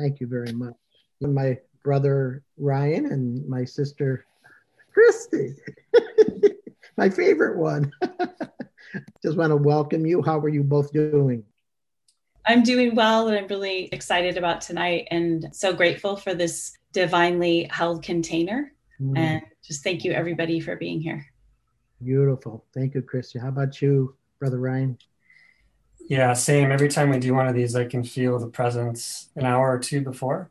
Thank you very much. My brother Ryan and my sister Christi, my favorite one. Just want to welcome you. How are you both doing? I'm doing well, and I'm really excited about tonight and so grateful for this divinely held container. Mm. And just thank you, everybody, for being here. Beautiful. Thank you, Christi. How about you, Brother Ryan? Yeah, same. Every time we do one of these, I can feel the presence an hour or two before,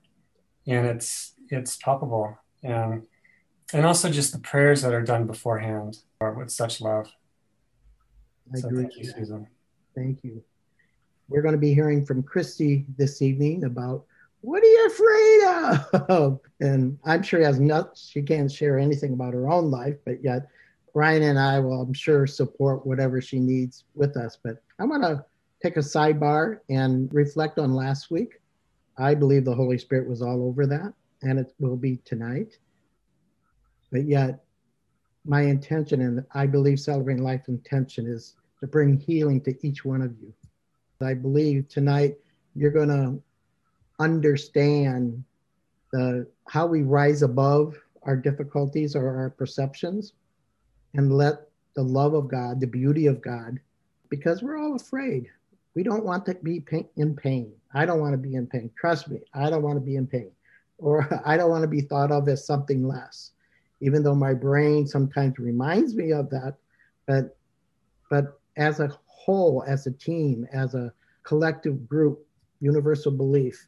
and it's it's palpable. And and also just the prayers that are done beforehand are with such love. I so agree. Thank you, Susan. Thank you. We're going to be hearing from Christi this evening about what are you afraid of? And I'm sure she has not, she can't share anything about her own life, but yet Ryan and I will, I'm sure, support whatever she needs with us. But I want to take a sidebar and reflect on last week. I believe the Holy Spirit was all over that, and it will be tonight. But yet, my intention, and I believe celebrating life intention, is to bring healing to each one of you. I believe tonight you're going to understand the how we rise above our difficulties or our perceptions and let the love of God, the beauty of God, because we're all afraid. We don't want to be in pain. I don't want to be in pain. Trust me, I don't want to be in pain. Or I don't want to be thought of as something less, even though my brain sometimes reminds me of that. But, but as a whole, as a team, as a collective group, universal belief,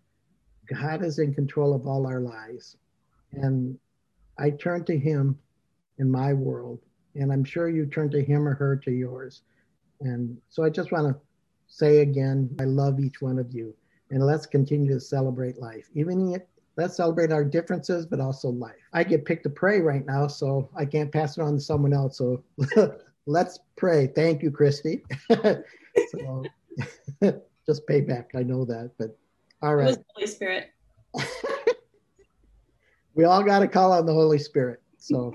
God is in control of all our lives. And I turn to Him in my world and I'm sure you turn to him or her to yours. And so I just want to say again, I love each one of you, and let's continue to celebrate life. Even let's celebrate our differences, but also life. I get picked to pray right now, so I can't pass it on to someone else. So let's pray. Thank you, Christi. so just pay back. I know that, but all right. Holy Spirit. we all got to call on the Holy Spirit. So,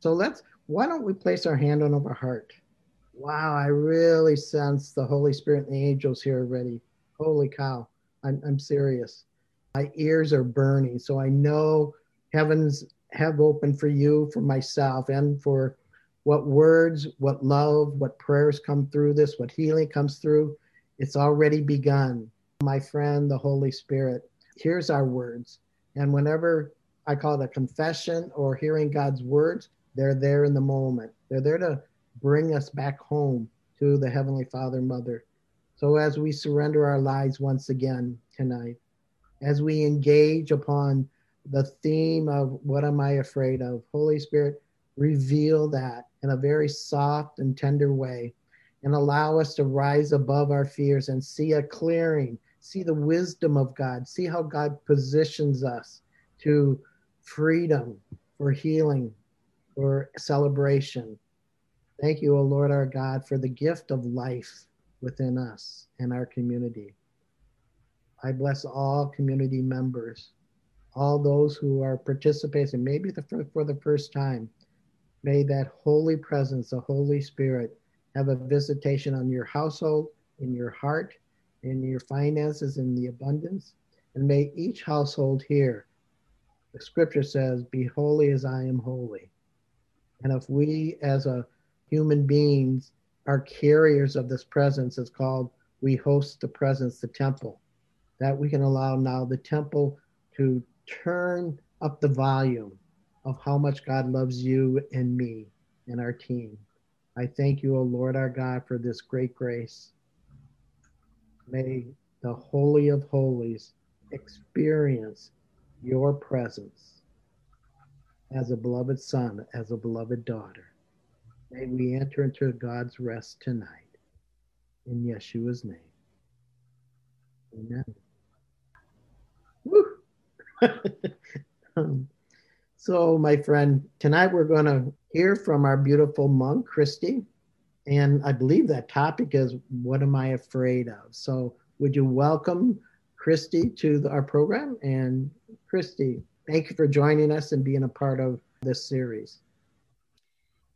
so let's why don't we place our hand on our heart? Wow, I really sense the Holy Spirit and the angels here already. Holy cow, I'm, I'm serious. My ears are burning, so I know heavens have opened for you, for myself, and for what words, what love, what prayers come through this, what healing comes through. It's already begun. My friend, the Holy Spirit, here's our words. And whenever I call it a confession or hearing God's words, they're there in the moment. They're there to bring us back home to the Heavenly Father, Mother. So as we surrender our lives once again tonight, as we engage upon the theme of what am I afraid of, Holy Spirit, reveal that in a very soft and tender way and allow us to rise above our fears and see a clearing, see the wisdom of God, see how God positions us to freedom, for healing, for celebration. Thank you, O Lord our God, for the gift of life within us and our community. I bless all community members, all those who are participating, maybe the, for the first time. May that holy presence, the Holy Spirit, have a visitation on your household, in your heart, in your finances, in the abundance. And may each household here, the scripture says, Be holy as I am holy. And if we as a human beings are carriers of this presence, it's called we host the presence, the temple, that we can allow now the temple to turn up the volume of how much God loves you and me and our team. I thank you, O Lord our God, for this great grace. May the Holy of Holies experience your presence as a beloved son, as a beloved daughter. May we enter into God's rest tonight. In Yeshua's name. Amen. Woo! um, so, my friend, tonight we're going to hear from our beautiful monk, Christi. And I believe that topic is What Am I Afraid of? So, would you welcome Christi to the, our program? And, Christi, Thank you for joining us and being a part of this series.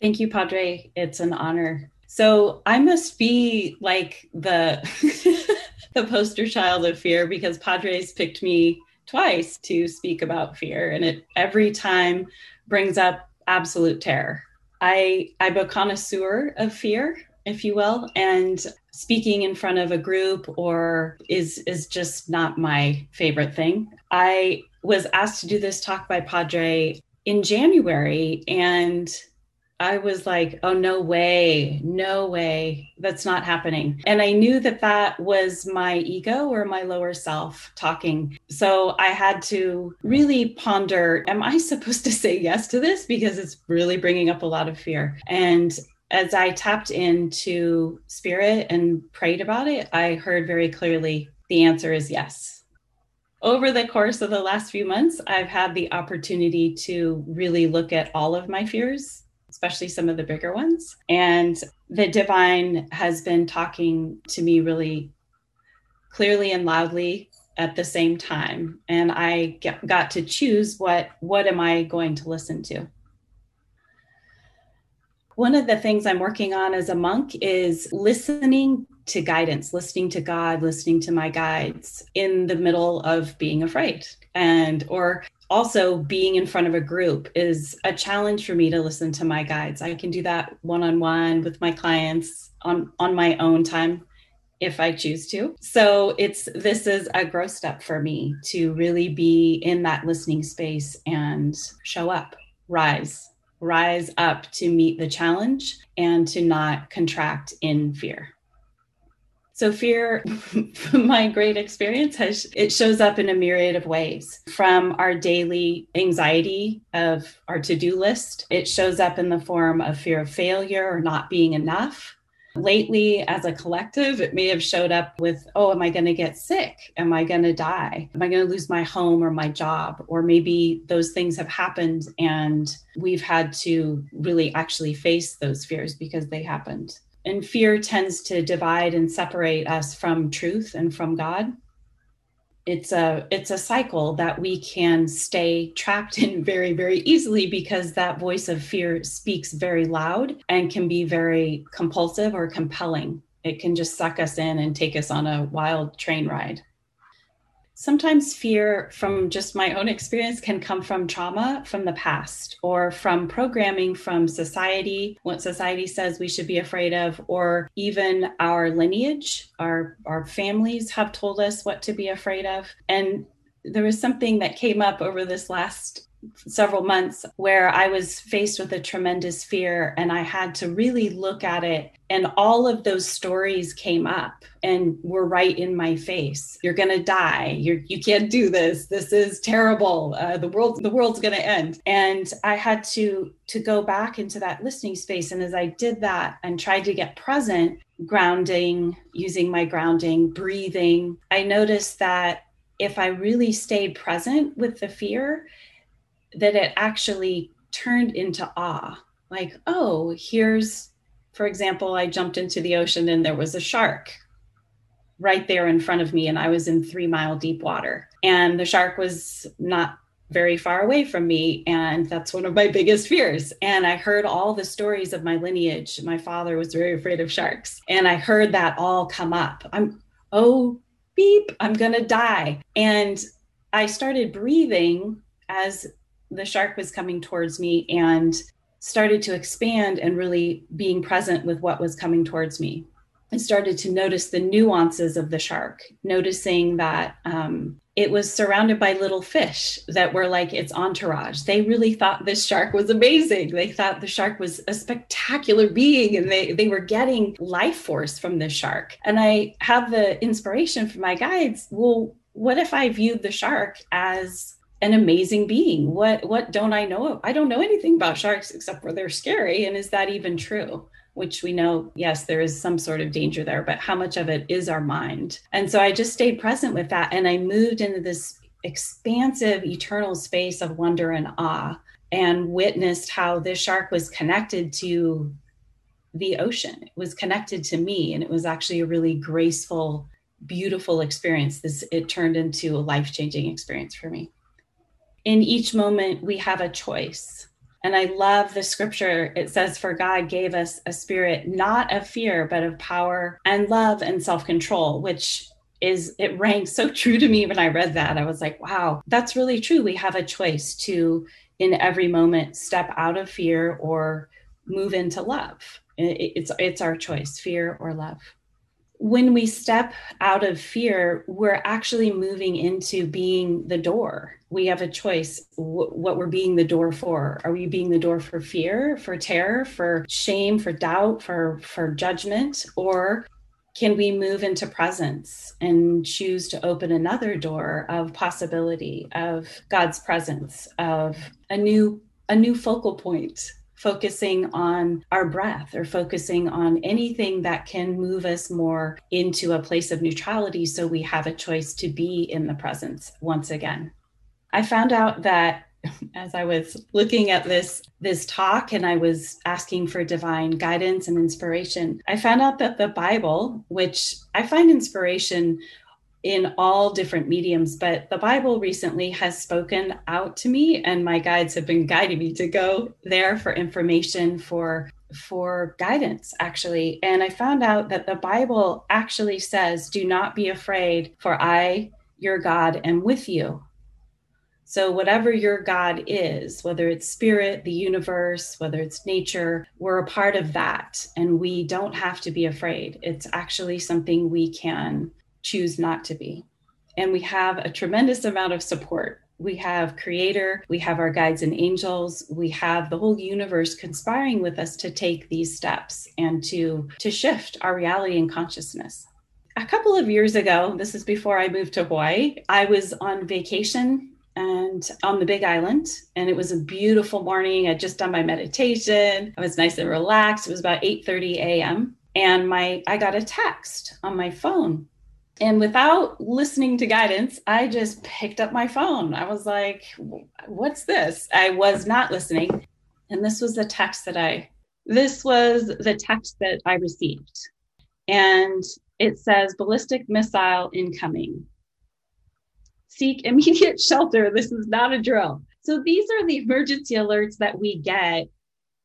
Thank you, Padre. It's an honor. So I must be like the the poster child of fear because Padres picked me twice to speak about fear, and it every time brings up absolute terror. I I'm a connoisseur of fear, if you will, and speaking in front of a group or is is just not my favorite thing. I was asked to do this talk by Padre in January and I was like, oh, no way, no way, that's not happening. And I knew that that was my ego or my lower self talking. So I had to really ponder am I supposed to say yes to this? Because it's really bringing up a lot of fear. And as I tapped into spirit and prayed about it, I heard very clearly the answer is yes. Over the course of the last few months, I've had the opportunity to really look at all of my fears especially some of the bigger ones. And the divine has been talking to me really clearly and loudly at the same time. And i get, got to choose what what am i going to listen to. One of the things i'm working on as a monk is listening to guidance listening to god listening to my guides in the middle of being afraid and or also being in front of a group is a challenge for me to listen to my guides. I can do that one-on-one with my clients on on my own time if I choose to. So it's this is a growth step for me to really be in that listening space and show up, rise, rise up to meet the challenge and to not contract in fear. So fear, from my great experience, has it shows up in a myriad of ways. From our daily anxiety of our to-do list, it shows up in the form of fear of failure or not being enough. Lately, as a collective, it may have showed up with, oh, am I going to get sick? Am I going to die? Am I going to lose my home or my job? Or maybe those things have happened and we've had to really actually face those fears because they happened and fear tends to divide and separate us from truth and from god. It's a it's a cycle that we can stay trapped in very very easily because that voice of fear speaks very loud and can be very compulsive or compelling. It can just suck us in and take us on a wild train ride Sometimes fear from just my own experience can come from trauma from the past or from programming from society, what society says we should be afraid of, or even our lineage. Our, our families have told us what to be afraid of. And there was something that came up over this last several months where I was faced with a tremendous fear and I had to really look at it. And all of those stories came up and were right in my face. You're going to die. You're, you can't do this. This is terrible. Uh, the world, the world's going to end. And I had to, to go back into that listening space. And as I did that and tried to get present, grounding, using my grounding, breathing, I noticed that if I really stayed present with the fear, that it actually turned into awe. Like oh here's for example i jumped into the ocean and there was a shark right there in front of me and i was in three mile deep water. And the shark was not very far away from me and that's one of my biggest fears. And i heard all the stories of my lineage. My father was very afraid of sharks. And i heard that all come up. I'm oh beep i'm gonna die. And i started breathing as the shark was coming towards me and started to expand and really being present with what was coming towards me. I started to notice the nuances of the shark, noticing that um, it was surrounded by little fish that were like its entourage. They really thought this shark was amazing. They thought the shark was a spectacular being and they, they were getting life force from this shark. And I had the inspiration from my guides well, what if I viewed the shark as an amazing being. What what don't I know? I don't know anything about sharks except for they're scary. And is that even true? Which we know, yes, there is some sort of danger there, but how much of it is our mind? And so I just stayed present with that and I moved into this expansive eternal space of wonder and awe and witnessed how this shark was connected to the ocean. It was connected to me and it was actually a really graceful beautiful experience this it turned into a life-changing experience for me in each moment we have a choice. And I love the scripture. It says, For God gave us a spirit not of fear, but of power and love and self control, which is it rang so true to me when I read that. I was like, wow, that's really true. We have a choice to, in every moment, step out of fear or move into love. It's it's our choice, fear or love. When we step out of fear, we're actually moving into being the door. We have a choice what we're being the door for. Are we being the door for fear, for terror, for shame, for doubt, for for judgment, or can we move into presence and choose to open another door of possibility of god's presence of a new a new focal point focusing on our breath or focusing on anything that can move us more into a place of neutrality so we have a choice to be in the presence once again. I found out that as I was looking at this this talk and I was asking for divine guidance and inspiration, I found out that the Bible, which I find inspiration in all different mediums, but the Bible recently has spoken out to me and my guides have been guiding me to go there for information for for guidance actually. And I found out that the Bible actually says, "Do not be afraid, for I, your God, am with you." So, whatever your God is, whether it's spirit, the universe, whether it's nature, we're a part of that. And we don't have to be afraid. It's actually something we can choose not to be. And we have a tremendous amount of support. We have Creator, we have our guides and angels, we have the whole universe conspiring with us to take these steps and to, to shift our reality and consciousness. A couple of years ago, this is before I moved to Hawaii, I was on vacation and on the big island and it was a beautiful morning i'd just done my meditation i was nice and relaxed it was about 8 30 a.m and my i got a text on my phone and without listening to guidance i just picked up my phone i was like what's this i was not listening and this was the text that i this was the text that i received and it says ballistic missile incoming seek immediate shelter. This is not a drill. So these are the emergency alerts that we get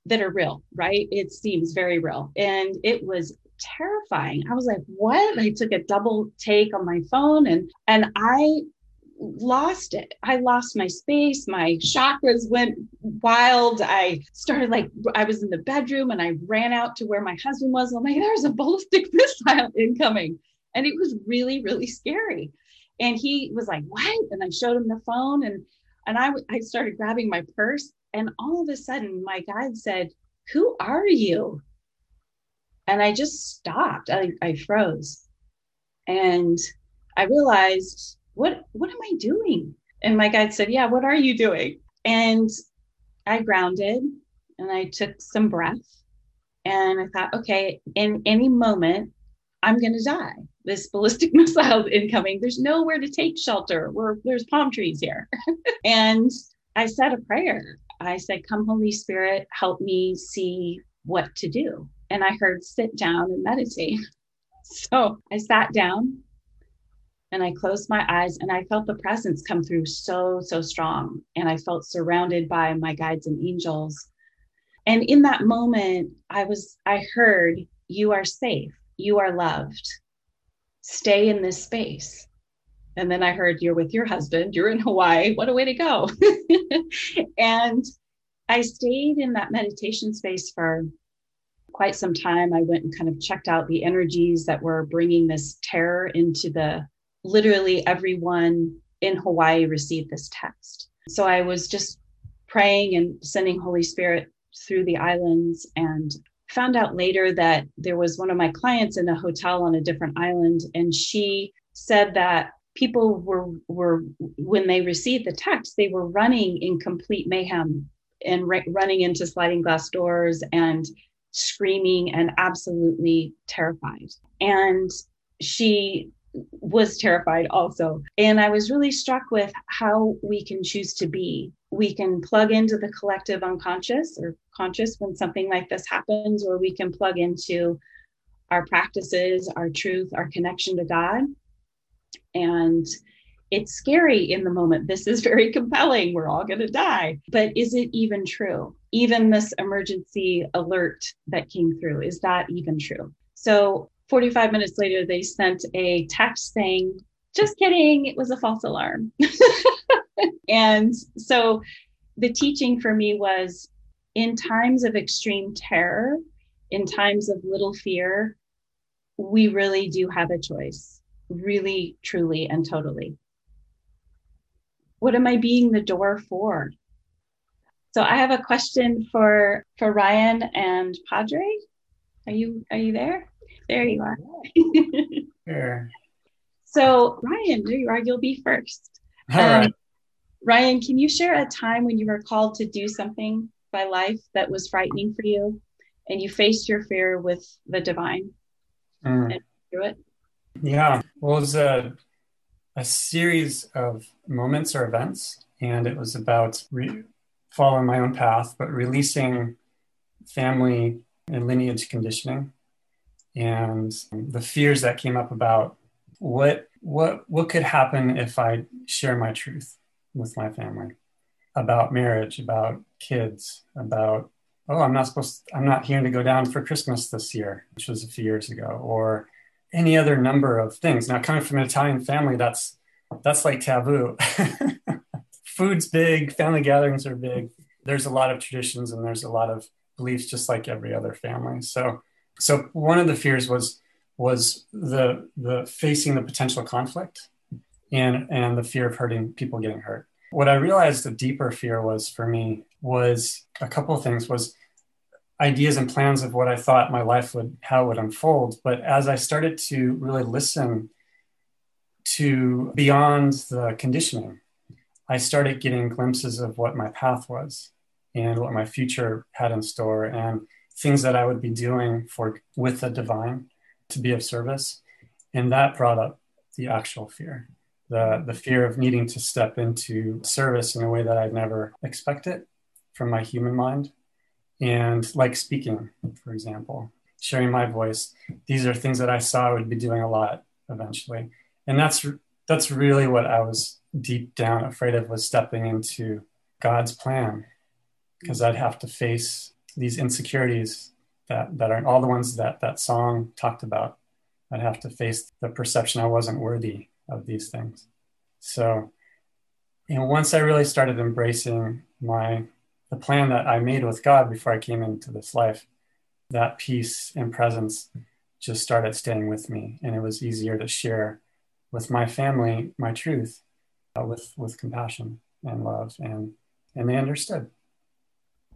that are real, right? It seems very real. And it was terrifying. I was like, what? I took a double take on my phone and and I lost it. I lost my space. My chakras went wild. I started like I was in the bedroom and I ran out to where my husband was. I'm like, there's a ballistic missile incoming. And it was really, really scary. And he was like, What? And I showed him the phone and and I, I started grabbing my purse. And all of a sudden, my guide said, Who are you? And I just stopped. I, I froze. And I realized, what what am I doing? And my guide said, Yeah, what are you doing? And I grounded and I took some breath. And I thought, okay, in any moment, I'm going to die this ballistic missile is incoming. There's nowhere to take shelter. Where there's palm trees here. and I said a prayer. I said, Come, Holy Spirit, help me see what to do. And I heard, sit down and meditate. So I sat down and I closed my eyes and I felt the presence come through so, so strong. And I felt surrounded by my guides and angels. And in that moment, I was, I heard, You are safe. You are loved stay in this space. And then I heard you're with your husband, you're in Hawaii. What a way to go. and I stayed in that meditation space for quite some time. I went and kind of checked out the energies that were bringing this terror into the literally everyone in Hawaii received this text. So I was just praying and sending Holy Spirit through the islands and found out later that there was one of my clients in a hotel on a different island and she said that people were were when they received the text they were running in complete mayhem and ra- running into sliding glass doors and screaming and absolutely terrified. And she was terrified also. And i was really struck with how we can choose to be. We can plug into the collective unconscious or conscious when something like this happens, or we can plug into our practices, our truth, our connection to God. And it's scary in the moment. This is very compelling. We're all going to die. But is it even true? Even this emergency alert that came through, is that even true? So 45 minutes later, they sent a text saying, just kidding, it was a false alarm. and so the teaching for me was in times of extreme terror, in times of little fear, we really do have a choice, really, truly, and totally. What am I being the door for? So I have a question for for Ryan and Padre. Are you are you there? There you are. sure. So Ryan, there you are. You'll be first. All um, right. Ryan, can you share a time when you were called to do something by life that was frightening for you, and you faced your fear with the divine mm. and through it? Yeah. Well, it was a a series of moments or events, and it was about re- following my own path, but releasing family and lineage conditioning. And the fears that came up about what what what could happen if I share my truth with my family about marriage, about kids, about oh I'm not supposed to, I'm not here to go down for Christmas this year, which was a few years ago, or any other number of things. Now coming from an Italian family, that's that's like taboo. food's big, family gatherings are big. There's a lot of traditions and there's a lot of beliefs, just like every other family. So, so one of the fears was was the the facing the potential conflict and and the fear of hurting people getting hurt. What I realized the deeper fear was for me was a couple of things was ideas and plans of what I thought my life would how it would unfold. But as I started to really listen to beyond the conditioning I started getting glimpses of what my path was and what my future had in store and things that I would be doing for with the divine to be of service. And that brought up the actual fear, the, the fear of needing to step into service in a way that I'd never expected from my human mind. And like speaking, for example, sharing my voice, these are things that I saw I would be doing a lot eventually. And that's that's really what I was deep down afraid of was stepping into God's plan because I'd have to face these insecurities that, that are all the ones that that song talked about. I'd have to face the perception I wasn't worthy of these things. So, and once I really started embracing my the plan that I made with God before I came into this life, that peace and presence just started staying with me, and it was easier to share with my family my truth uh, with with compassion and love, and and they understood.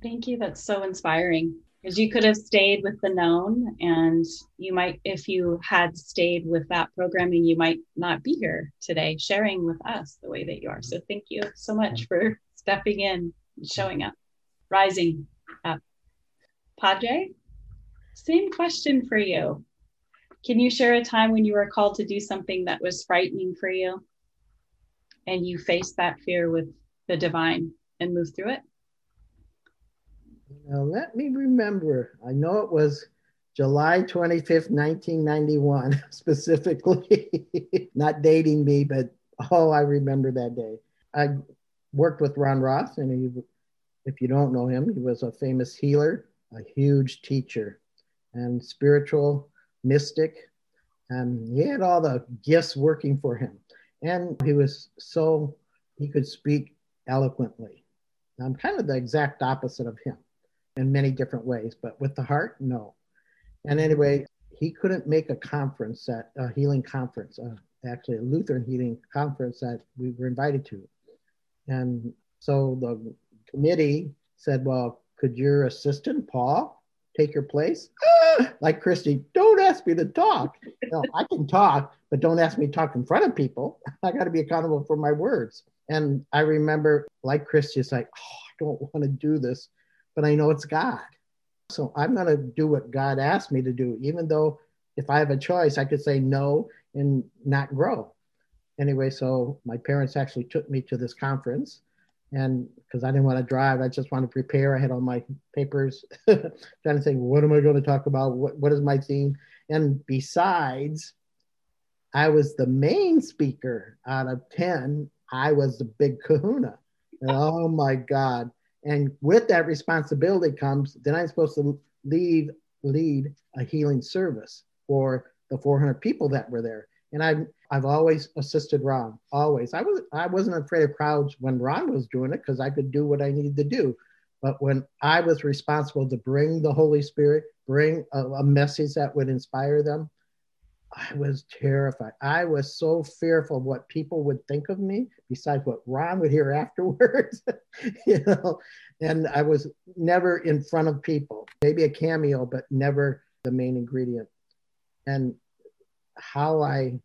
Thank you. That's so inspiring. Because you could have stayed with the known, and you might, if you had stayed with that programming, you might not be here today sharing with us the way that you are. So thank you so much for stepping in and showing up, rising up. Padre, same question for you. Can you share a time when you were called to do something that was frightening for you? and you faced that fear with the divine and moved through it? Now, let me remember. I know it was July 25th, 1991, specifically, not dating me, but oh, I remember that day. I worked with Ron Roth, and he, if you don't know him, he was a famous healer, a huge teacher, and spiritual mystic. And he had all the gifts working for him. And he was so, he could speak eloquently. I'm kind of the exact opposite of him in many different ways, but with the heart, no. And anyway, he couldn't make a conference, at a healing conference, uh, actually a Lutheran healing conference that we were invited to. And so the committee said, well, could your assistant, Paul, take your place? like Christi, don't ask me to talk. No, I can talk, but don't ask me to talk in front of people. I got to be accountable for my words. And I remember, like Christi, it's like, oh, I don't want to do this, but I know it's God. So I'm going to do what God asked me to do, even though if I have a choice, I could say no and not grow. Anyway, so my parents actually took me to this conference and because I didn't want to drive, I just wanted to prepare. I had all my papers, trying to think, what am I going to talk about? What what is my theme? And besides, I was the main speaker out of ten. I was the big Kahuna. And, oh my God! And with that responsibility comes then I'm supposed to lead lead a healing service for the 400 people that were there. And I've I've always assisted Ron, always. I was I wasn't afraid of crowds when Ron was doing it because I could do what I needed to do. But when I was responsible to bring the Holy Spirit, bring a, a message that would inspire them, I was terrified. I was so fearful of what people would think of me, besides what Ron would hear afterwards. you know, and I was never in front of people. Maybe a cameo, but never the main ingredient. And how I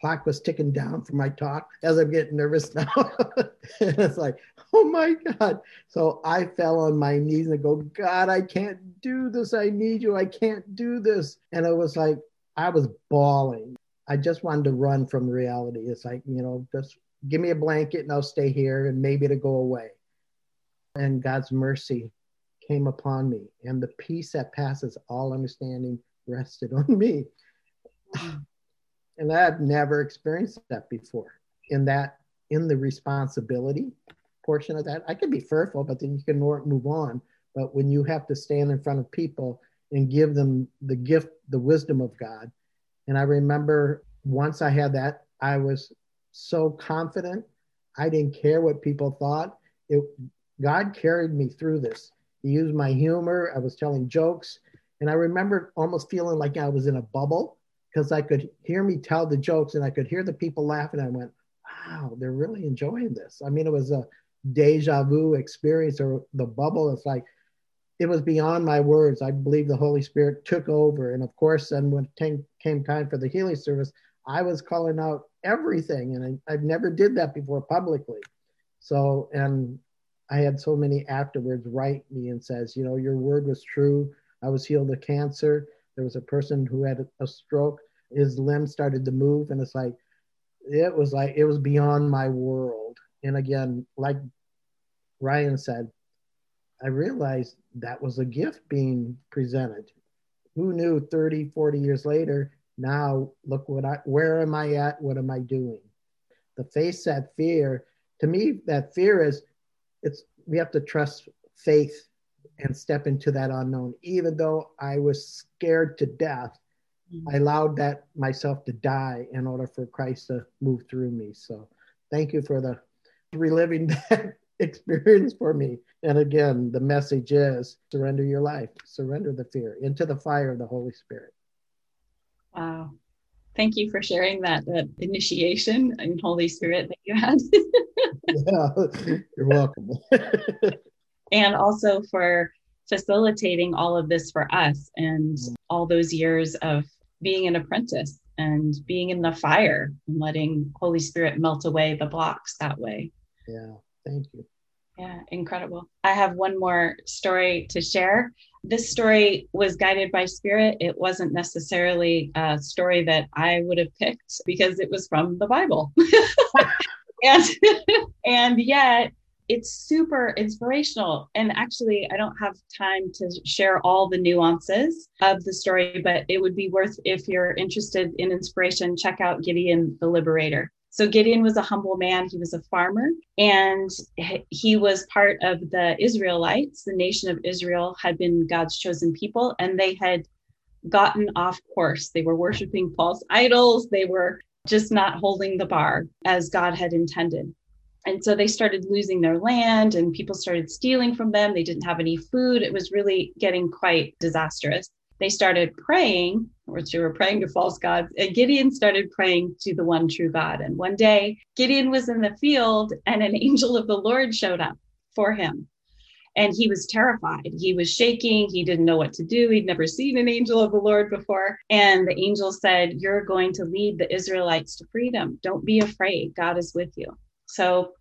clock was ticking down for my talk as I'm getting nervous now. it's like, oh my God. So I fell on my knees and go, God, I can't do this. I need you. I can't do this. And it was like, I was bawling. I just wanted to run from reality. It's like, you know, just give me a blanket and I'll stay here and maybe to go away. And God's mercy came upon me, and the peace that passes all understanding rested on me. and I've never experienced that before. In that, in the responsibility portion of that, I can be fearful, but then you can move on. But when you have to stand in front of people and give them the gift, the wisdom of God. And I remember once I had that, I was so confident. I didn't care what people thought. It, God carried me through this. He used my humor. I was telling jokes. And I remember almost feeling like I was in a bubble because I could hear me tell the jokes and I could hear the people laughing. I went, wow, they're really enjoying this. I mean, it was a deja vu experience or the bubble. It's like, it was beyond my words. I believe the Holy Spirit took over. And of course, then when it came time for the healing service, I was calling out everything. And I, I've never did that before publicly. So, and I had so many afterwards write me and says, you know, your word was true. I was healed of cancer. There was a person who had a stroke. His limbs started to move. And it's like, it was like, it was beyond my world. And again, like Ryan said, I realized that was a gift being presented. Who knew 30, 40 years later, now look what I, where am I at? What am I doing? The face that fear, to me, that fear is, it's, we have to trust faith and step into that unknown. Even though I was scared to death. Mm-hmm. I allowed that myself to die in order for Christ to move through me. So thank you for the reliving that experience for me. And again, the message is surrender your life, surrender the fear into the fire of the Holy Spirit. Wow. Thank you for sharing that, that initiation in Holy Spirit that you had. yeah, you're welcome. and also for facilitating all of this for us and all those years of being an apprentice and being in the fire and letting Holy Spirit melt away the blocks that way. Yeah. Thank you. Yeah, incredible. I have one more story to share. This story was guided by spirit. It wasn't necessarily a story that I would have picked because it was from the Bible. and and yet it's super inspirational. And actually, I don't have time to share all the nuances of the story, but it would be worth if you're interested in inspiration, check out Gideon the Liberator. So Gideon was a humble man. He was a farmer and he was part of the Israelites. The nation of Israel had been God's chosen people and they had gotten off course. They were worshiping false idols. They were just not holding the bar as God had intended. And so they started losing their land and people started stealing from them. They didn't have any food. It was really getting quite disastrous they started praying, which they were praying to false gods, and Gideon started praying to the one true God. And one day, Gideon was in the field, and an angel of the Lord showed up for him. And he was terrified. He was shaking. He didn't know what to do. He'd never seen an angel of the Lord before. And the angel said, You're going to lead the Israelites to freedom. Don't be afraid. God is with you. So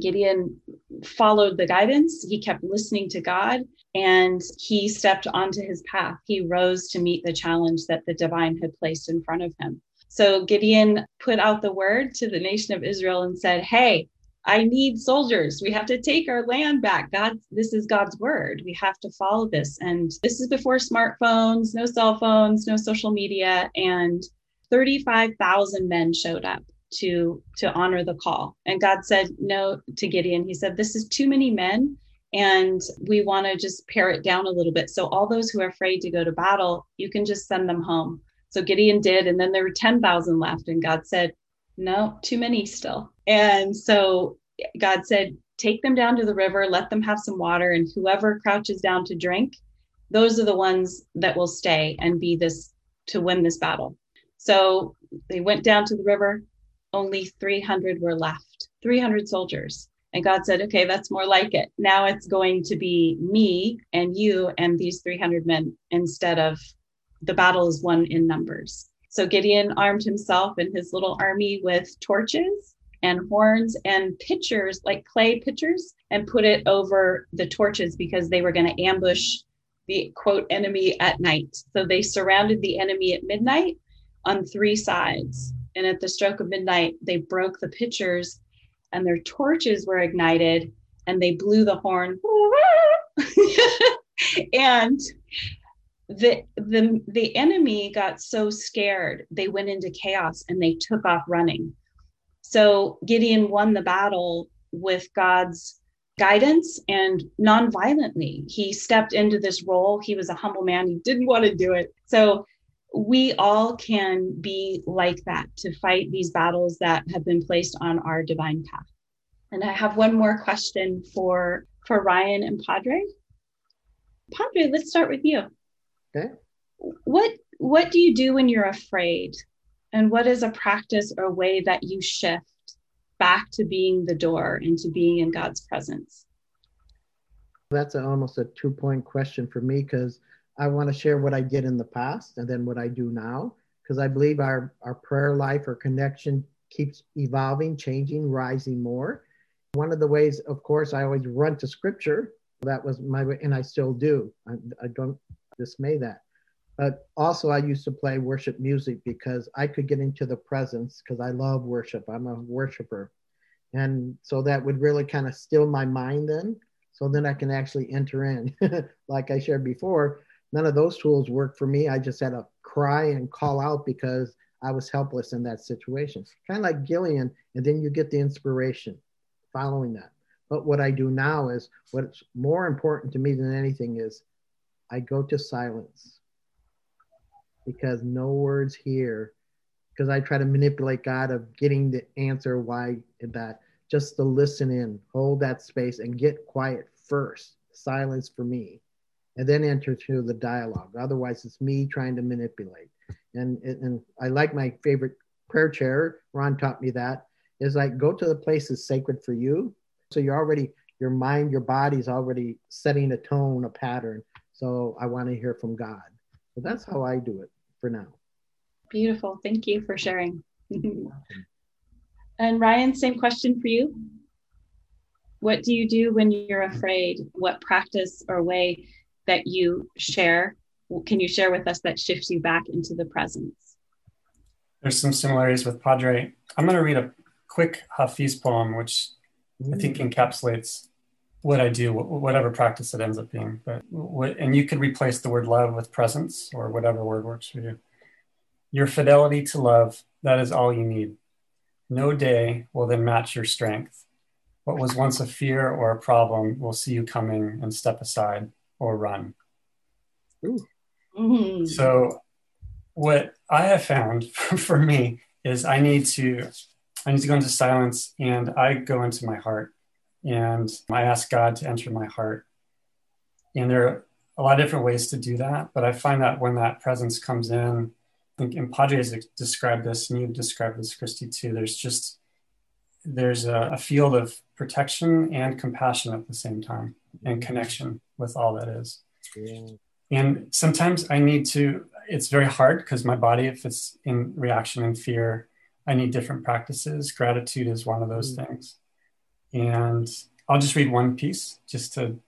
Gideon followed the guidance. He kept listening to God and he stepped onto his path. He rose to meet the challenge that the divine had placed in front of him. So Gideon put out the word to the nation of Israel and said, Hey, I need soldiers. We have to take our land back. God, this is God's word. We have to follow this. And this is before smartphones, no cell phones, no social media. And 35,000 men showed up to to honor the call. And god said no to gideon. He said this is too many men and we want to just pare it down a little bit. So all those who are afraid to go to battle you can just send them home. So Gideon did, and then there were 10,000 left, and God said, No, too many still. And so God said, Take them down to the river, let them have some water, and whoever crouches down to drink, those are the ones that will stay and be this to win this battle. So they went down to the river, only 300 were left, 300 soldiers. And God said, okay, that's more like it. Now it's going to be me and you and these 300 men instead of the battle is won in numbers. So Gideon armed himself and his little army with torches and horns and pitchers, like clay pitchers, and put it over the torches because they were going to ambush the quote enemy at night. So they surrounded the enemy at midnight on three sides. And at the stroke of midnight, they broke the pitchers and their torches were ignited and they blew the horn. and the, the the enemy got so scared they went into chaos and they took off running. So gideon won the battle with god's guidance and non-violently he stepped into this role. He was a humble man. He didn't want to do it. So we all can be like that to fight these battles that have been placed on our divine path. And I have one more question for for Ryan and Padre. Padre, let's start with you. Okay. What what do you do when you're afraid? And what is a practice or way that you shift back to being the door and to being in God's presence? That's a, almost a two point question for me because I want to share what I did in the past and then what I do now because I believe our, our prayer life or connection keeps evolving, changing, rising more. One of the ways, of course, I always run to scripture. That was my way, and I still do. I, I don't dismay that. But also, I used to play worship music because I could get into the presence because I love worship. I'm a worshiper. And so that would really kind of still my mind then. So then I can actually enter in. like I shared before, none of those tools worked for me. I just had to cry and call out because I was helpless in that situation. Kind of like Gideon, and then you get the inspiration following that. But what I do now is what's more important to me than anything is I go to silence because no words here, because I try to manipulate God of getting the answer why that. Just to listen in, hold that space, and get quiet first. Silence for me and then enter through the dialogue. Otherwise, it's me trying to manipulate. And, and I like my favorite prayer chair. Ron taught me that is like go to the places sacred for you. So you're already your mind, your body's already setting a tone, a pattern. So I want to hear from God. So that's how I do it for now. Beautiful. Thank you for sharing. and Ryan, same question for you. What do you do when you're afraid? What practice or way that you share can you share with us that shifts you back into the presence? There's some similarities with padre. I'm going to read a quick hafiz poem which i think encapsulates what i do whatever practice it ends up being but what, and you could replace the word love with presence or whatever word works for you. Your fidelity to love that is all you need. No day will then match your strength. What was once a fear or a problem will see you coming and step aside or run. Mm-hmm. So, what I have found for me is I need to I need to go into silence and I go into my heart and I ask God to enter my heart. And there are a lot of different ways to do that, but I find that when that presence comes in, I think and Padre has described this, and you've described this, Christi, too. There's just there's a, a field of protection and compassion at the same time and connection with all that is. Yeah. And sometimes I need to, it's very hard because my body, if it's in reaction and fear, I need different practices. Gratitude is one of those mm. things. And I'll just read one piece just to.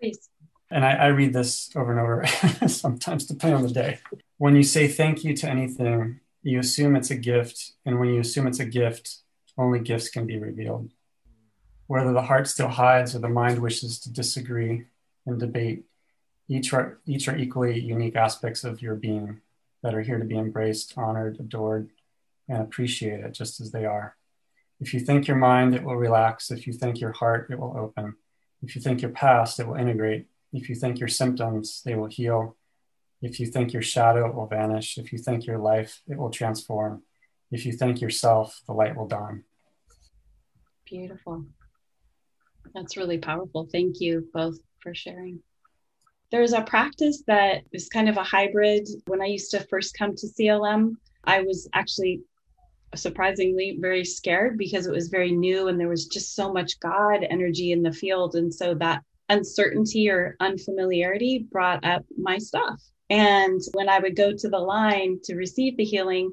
Please. And I, I read this over and over, sometimes depending on the day. When you say thank you to anything, you assume it's a gift. And when you assume it's a gift, only gifts can be revealed. Whether the heart still hides or the mind wishes to disagree and debate, each are, each are equally unique aspects of your being that are here to be embraced, honored, adored, and appreciated just as they are. If you think your mind, it will relax. If you think your heart, it will open. If you think your past, it will integrate. If you think your symptoms, they will heal. If you think your shadow, it will vanish. If you think your life, it will transform. If you think yourself, the light will dawn. Beautiful. That's really powerful. Thank you both for sharing. There's a practice that is kind of a hybrid. When I used to first come to CLM, I was actually surprisingly very scared because it was very new and there was just so much God energy in the field. And so that uncertainty or unfamiliarity brought up my stuff. And when I would go to the line to receive the healing,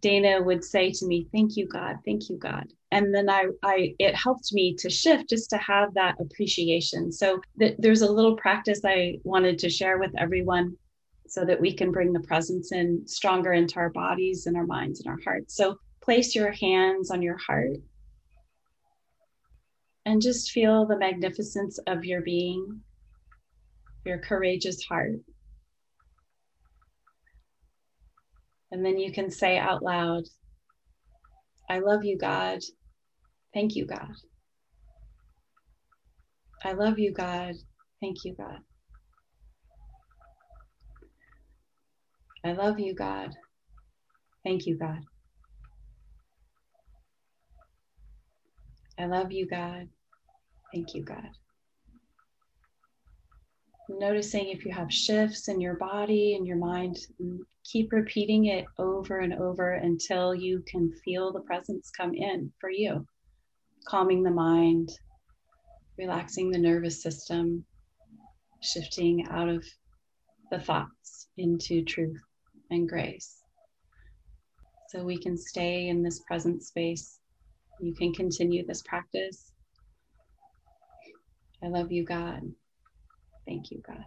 Dana would say to me, Thank you, God. Thank you, God. And then I, I it helped me to shift just to have that appreciation. So th- there's a little practice I wanted to share with everyone so that we can bring the presence in stronger into our bodies and our minds and our hearts. So place your hands on your heart and just feel the magnificence of your being, your courageous heart. And then you can say out loud, I love you, God. Thank you, God. I love you, God. Thank you, God. I love you, God. Thank you, God. I love you, God. Thank you, God. Noticing if you have shifts in your body and your mind, keep repeating it over and over until you can feel the presence come in for you, calming the mind, relaxing the nervous system, shifting out of the thoughts into truth and grace. So we can stay in this present space. You can continue this practice. I love you, God. Thank you, God.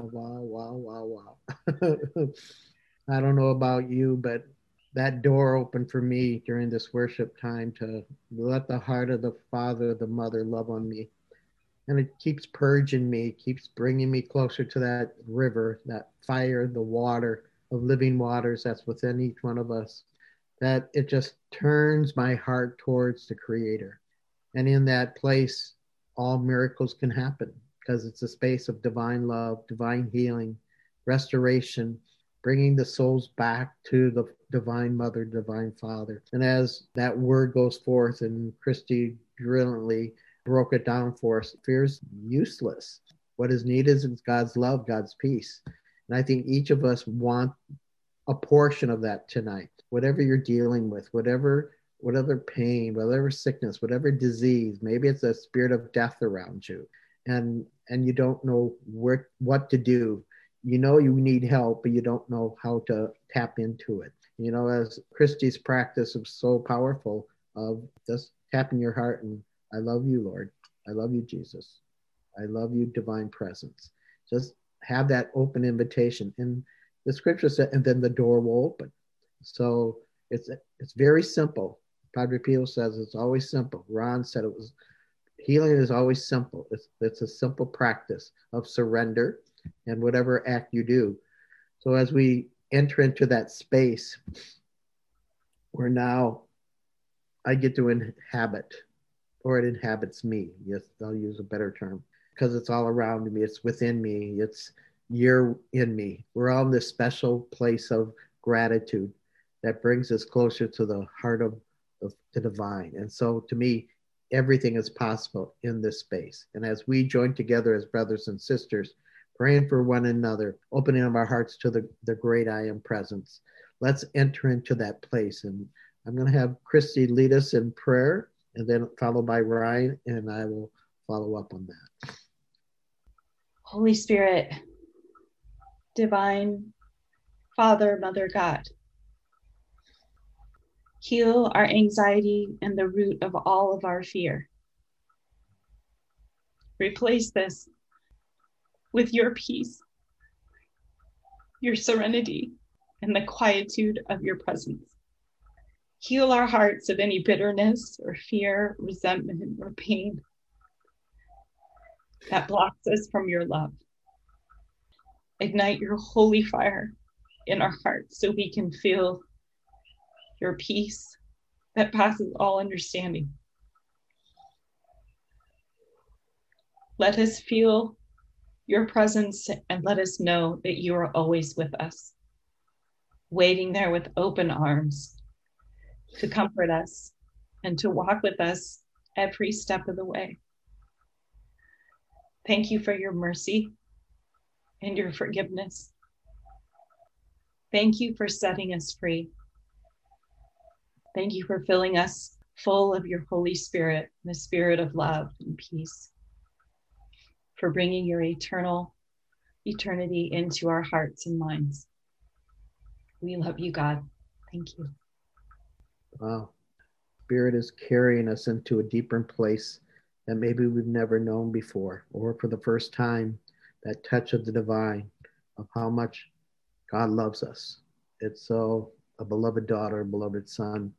Wow, wow, wow, wow. I don't know about you, but that door opened for me during this worship time to let the heart of the father, the mother love on me. And it keeps purging me, keeps bringing me closer to that river, that fire, the water of living waters that's within each one of us. That it just turns my heart towards the Creator. And in that place, all miracles can happen because it's a space of divine love, divine healing, restoration, bringing the souls back to the divine mother, divine father. And as that word goes forth, and Christi brilliantly broke it down for us, fear is useless. What is needed is God's love, God's peace. And I think each of us want a portion of that tonight. Whatever you're dealing with, whatever whatever pain, whatever sickness, whatever disease, maybe it's a spirit of death around you. And and you don't know where what to do. You know you need help but you don't know how to tap into it. You know as christi's practice is so powerful of just tapping your heart and i love you lord. I love you jesus. I love you divine presence. Just have that open invitation. And the scripture said and then the door will open so it's it's very simple padre pio says it's always simple ron said it was healing is always simple. It's, it's a simple practice of surrender and whatever act you do. So as we enter into that space where now I get to inhabit, or it inhabits me. Yes, I'll use a better term because it's all around me. It's within me. It's you're in me. We're all in this special place of gratitude that brings us closer to the heart of, of the divine. And so to me, everything is possible in this space. And as we join together as brothers and sisters, praying for one another, opening up our hearts to the, the great I am presence, let's enter into that place. And I'm going to have Christi lead us in prayer and then followed by Ryan, and I will follow up on that. Holy Spirit, divine Father, Mother, God, Heal our anxiety and the root of all of our fear. Replace this with your peace, your serenity, and the quietude of your presence. Heal our hearts of any bitterness or fear, resentment, or pain that blocks us from your love. Ignite your holy fire in our hearts so we can feel your peace that passes all understanding. Let us feel your presence and let us know that you are always with us, waiting there with open arms to comfort us and to walk with us every step of the way. Thank you for your mercy and your forgiveness. Thank you for setting us free. Thank you for filling us full of your Holy Spirit, the spirit of love and peace, for bringing your eternal eternity into our hearts and minds. We love you, God. Thank you. Wow. Spirit is carrying us into a deeper place that maybe we've never known before, or for the first time, that touch of the divine, of how much God loves us. It's so a beloved daughter, a beloved son.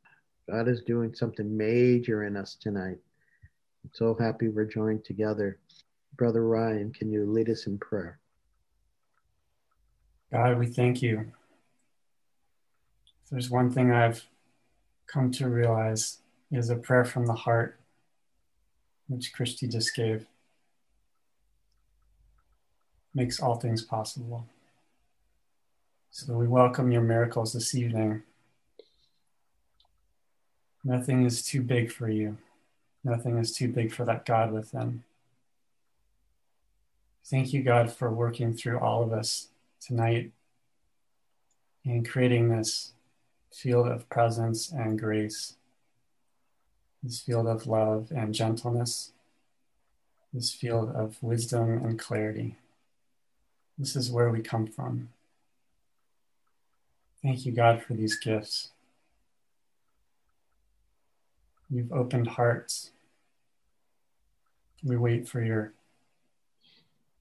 God is doing something major in us tonight. I'm so happy we're joined together. Brother Ryan, can you lead us in prayer? God, we thank you. If there's one thing I've come to realize is a prayer from the heart, which Christi just gave, makes all things possible. So we welcome your miracles this evening. Nothing is too big for you. Nothing is too big for that God within. Thank you, God, for working through all of us tonight and creating this field of presence and grace, this field of love and gentleness, this field of wisdom and clarity. This is where we come from. Thank you, God, for these gifts. You've opened hearts. We wait for your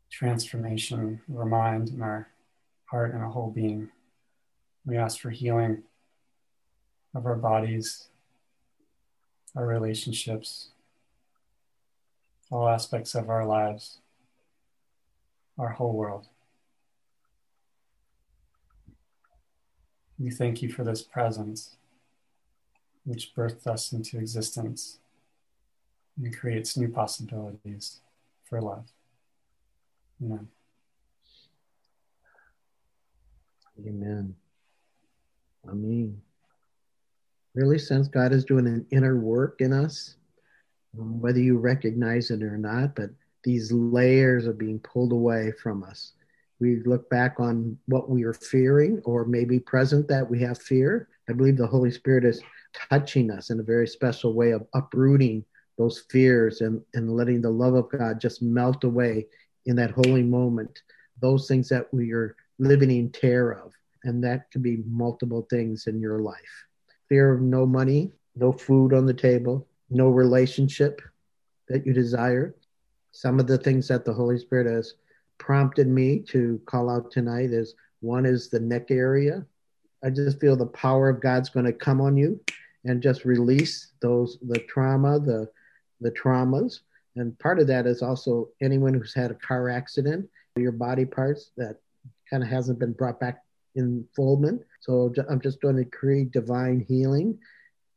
transformation of our mind and our heart and our whole being. We ask for healing of our bodies, our relationships, all aspects of our lives, our whole world. We thank you for this presence, which birthed us into existence and creates new possibilities for love. Amen. Amen. I mean, really since God is doing an inner work in us, whether you recognize it or not, but these layers are being pulled away from us. We look back on what we are fearing, or maybe present that we have fear. I believe the Holy Spirit is touching us in a very special way of uprooting those fears and, and letting the love of God just melt away in that holy moment. Those things that we are living in terror of. And that could be multiple things in your life fear of no money, no food on the table, no relationship that you desire. Some of the things that the Holy Spirit has prompted me to call out tonight is one is the neck area. I just feel the power of God's going to come on you and just release those the trauma, the the traumas. And part of that is also anyone who's had a car accident, your body parts that kind of hasn't been brought back in fullment. So I'm just going to create divine healing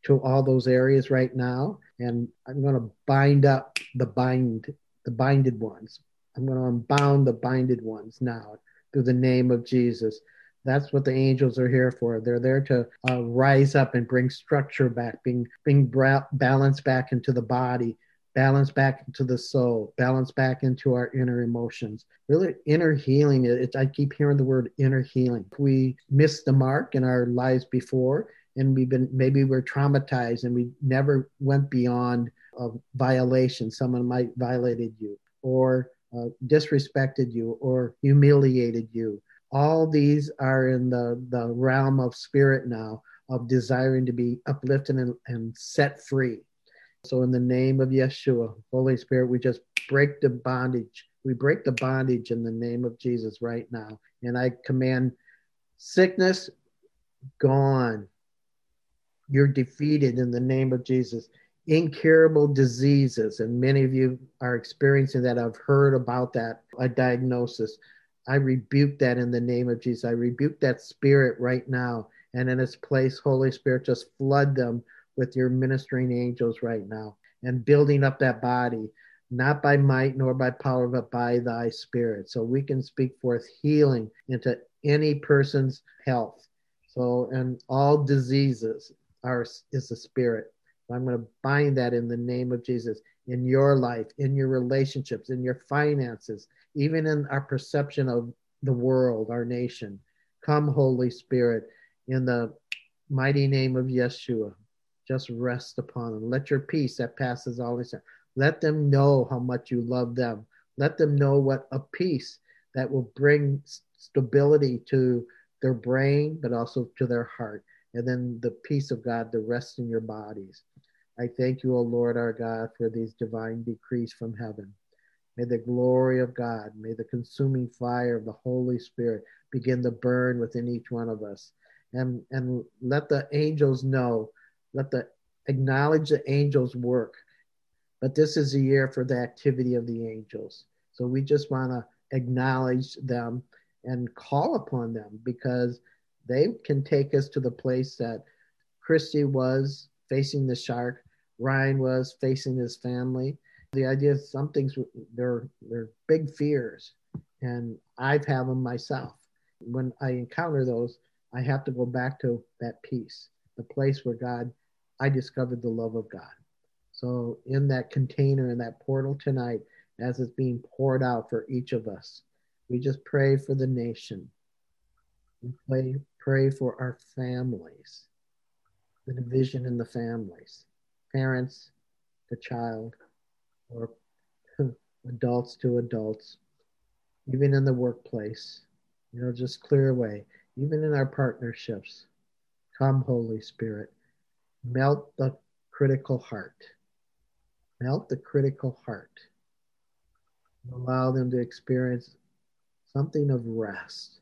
to all those areas right now, and I'm going to bind up the bind the binded ones. I'm going to unbound the binded ones now through the name of Jesus. That's what the angels are here for. They're there to uh, rise up and bring structure back, being bring bra- balance back into the body, balance back into the soul, balance back into our inner emotions. Really, inner healing. It, I keep hearing the word inner healing. We missed the mark in our lives before, and we've been maybe we're traumatized and we never went beyond a violation. Someone might violated you or uh, disrespected you or humiliated you. All these are in the, the realm of spirit now of desiring to be uplifted and, and set free so, in the name of Yeshua, Holy Spirit, we just break the bondage. We break the bondage in the name of Jesus right now. And I command sickness gone. You're defeated in the name of Jesus. Incurable diseases, and many of you are experiencing that. I've heard about that, a diagnosis. I rebuke that in the name of Jesus. I rebuke that spirit right now. And in its place, Holy Spirit, just flood them with your ministering angels right now and building up that body. not by might nor by power, but by thy spirit. So we can speak forth healing into any person's health. So, and all diseases are is the spirit. So I'm going to bind that in the name of Jesus in your life, in your relationships, in your finances, even in our perception of the world, our nation. Come, Holy Spirit, in the mighty name of Yeshua. Just rest upon them. Let your peace that passes all understanding. Let them know how much you love them. Let them know what a peace that will bring stability to their brain, but also to their heart. And then the peace of God to rest in your bodies. I thank you, O Lord our God, for these divine decrees from heaven. May the glory of God, may the consuming fire of the Holy Spirit begin to burn within each one of us. And, and let the angels know, let the acknowledge the angels' work. But this is a year for the activity of the angels. So we just want to acknowledge them and call upon them because they can take us to the place that Christi was facing the shark, Ryan was facing his family. The idea is some things they're they're big fears, and I've had them myself. When I encounter those, I have to go back to that peace, the place where God, I discovered the love of God. So in that container, in that portal tonight, as it's being poured out for each of us, we just pray for the nation. We pray, pray for our families, the division in the families, parents to child, or adults to adults, even in the workplace. You know, just clear away, even in our partnerships. Come, Holy Spirit, melt the critical heart. Melt the critical heart. Allow them to experience something of rest,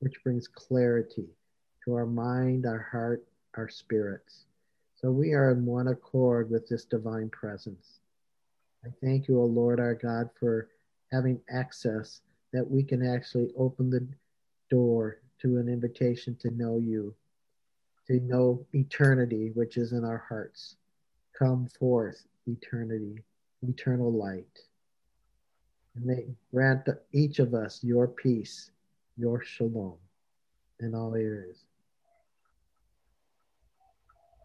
which brings clarity to our mind, our heart, our spirits. So we are in one accord with this divine presence. I thank you, O Lord our God, for having access that we can actually open the door to an invitation to know you, to know eternity, which is in our hearts. Come forth, eternity, eternal light. And may grant each of us your peace, your shalom in all areas.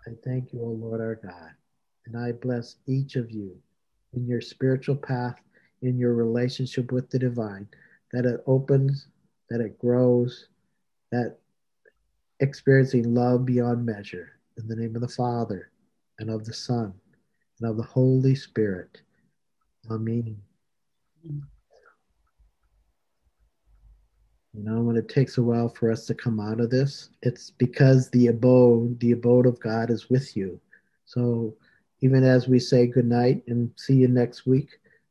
I thank you, O Lord our God, and I bless each of you in your spiritual path, in your relationship with the divine, that it opens, that it grows, that experiencing love beyond measure. In the name of the Father, and of the Son, and of the Holy Spirit. Amen. You know, when it takes a while for us to come out of this, it's because the abode, the abode of God is with you. So even as we say good night and see you next week,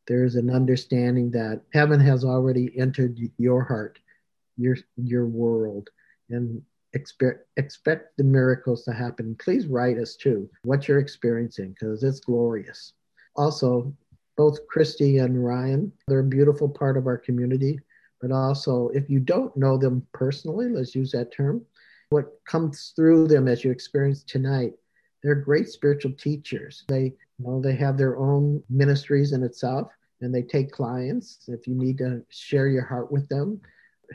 there is an understanding that heaven has already entered your heart, your your world, and expect expect the miracles to happen. Please write us too what you're experiencing because it's glorious. Also, both Christi and Ryan, they're a beautiful part of our community but also if you don't know them personally, let's use that term, what comes through them as you experience tonight, they're great spiritual teachers. They you know they have their own ministries in itself and they take clients. If you need to share your heart with them,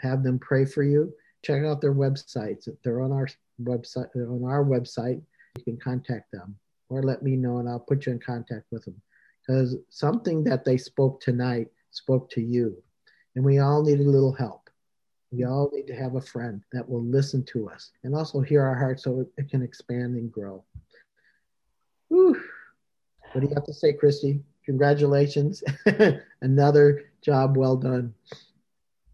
have them pray for you, check out their websites. If they're on our website on our website, you can contact them or let me know and I'll put you in contact with them. Because something that they spoke tonight spoke to you and we all need a little help. We all need to have a friend that will listen to us and also hear our hearts so it can expand and grow. Whew. What do you have to say, Christi? Congratulations. Another job well done.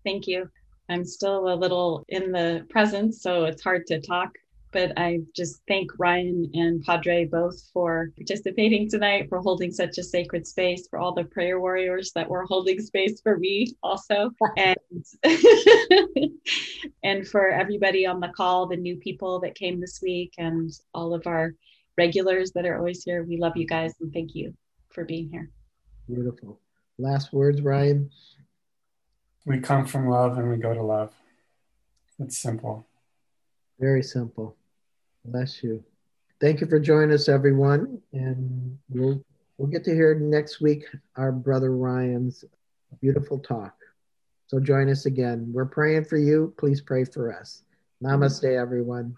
Thank you. I'm still a little in the presence, so it's hard to talk but I just thank Ryan and Padre both for participating tonight, for holding such a sacred space, for all the prayer warriors that were holding space for me also, and and for everybody on the call, the new people that came this week, and all of our regulars that are always here. We love you guys and thank you for being here. Beautiful. Last words, Ryan. We come from love and we go to love. It's simple. Very simple. Bless you. Thank you for joining us, everyone. And we'll we'll get to hear next week our brother Ryan's beautiful talk. So join us again. We're praying for you. Please pray for us. Namaste, everyone.